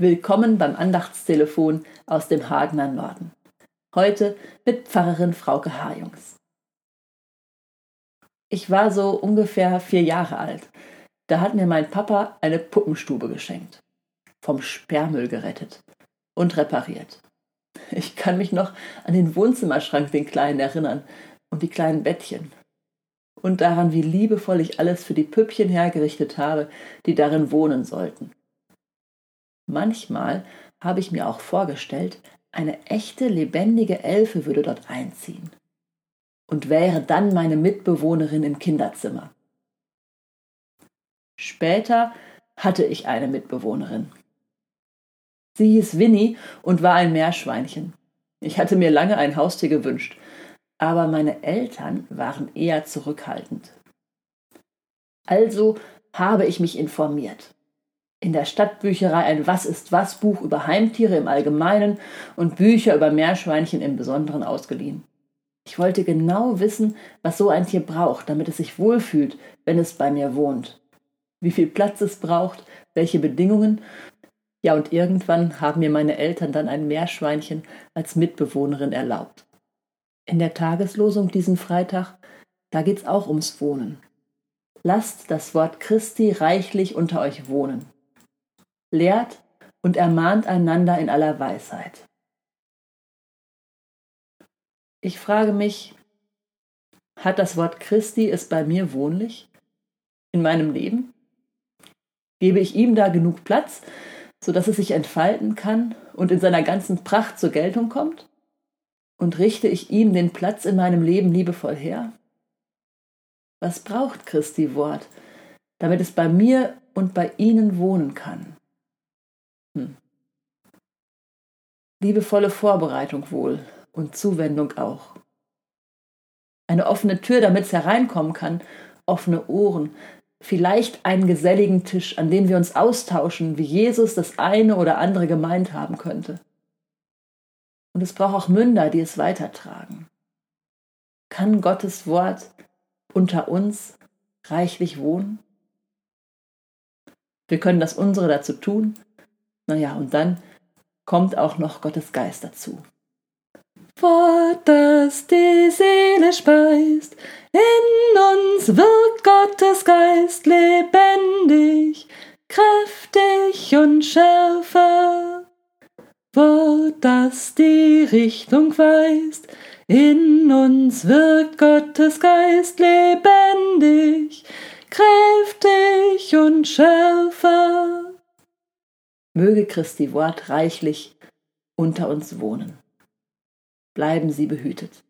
Willkommen beim Andachtstelefon aus dem Hagener Norden. Heute mit Pfarrerin Frauke Harjungs. Ich war so ungefähr vier Jahre alt. Da hat mir mein Papa eine Puppenstube geschenkt. Vom Sperrmüll gerettet und repariert. Ich kann mich noch an den Wohnzimmerschrank, den kleinen, erinnern und die kleinen Bettchen. Und daran, wie liebevoll ich alles für die Püppchen hergerichtet habe, die darin wohnen sollten. Manchmal habe ich mir auch vorgestellt, eine echte lebendige Elfe würde dort einziehen und wäre dann meine Mitbewohnerin im Kinderzimmer. Später hatte ich eine Mitbewohnerin. Sie hieß Winnie und war ein Meerschweinchen. Ich hatte mir lange ein Haustier gewünscht, aber meine Eltern waren eher zurückhaltend. Also habe ich mich informiert in der Stadtbücherei ein Was ist was Buch über Heimtiere im Allgemeinen und Bücher über Meerschweinchen im Besonderen ausgeliehen. Ich wollte genau wissen, was so ein Tier braucht, damit es sich wohlfühlt, wenn es bei mir wohnt. Wie viel Platz es braucht, welche Bedingungen. Ja, und irgendwann haben mir meine Eltern dann ein Meerschweinchen als Mitbewohnerin erlaubt. In der Tageslosung diesen Freitag, da geht's auch ums Wohnen. Lasst das Wort Christi reichlich unter euch wohnen lehrt und ermahnt einander in aller Weisheit. Ich frage mich, hat das Wort Christi es bei mir wohnlich in meinem Leben? Gebe ich ihm da genug Platz, so dass es sich entfalten kann und in seiner ganzen Pracht zur Geltung kommt? Und richte ich ihm den Platz in meinem Leben liebevoll her? Was braucht Christi Wort, damit es bei mir und bei Ihnen wohnen kann? Liebevolle Vorbereitung wohl und Zuwendung auch. Eine offene Tür, damit es hereinkommen kann, offene Ohren, vielleicht einen geselligen Tisch, an dem wir uns austauschen, wie Jesus das eine oder andere gemeint haben könnte. Und es braucht auch Münder, die es weitertragen. Kann Gottes Wort unter uns reichlich wohnen? Wir können das unsere dazu tun, naja, und dann kommt auch noch Gottes Geist dazu. Wort, das die Seele speist, in uns wirkt Gottes Geist lebendig, kräftig und schärfer. Wort, das die Richtung weist, in uns wirkt Gottes Geist lebendig, kräftig und schärfer möge Christi Wort reichlich unter uns wohnen. Bleiben Sie behütet.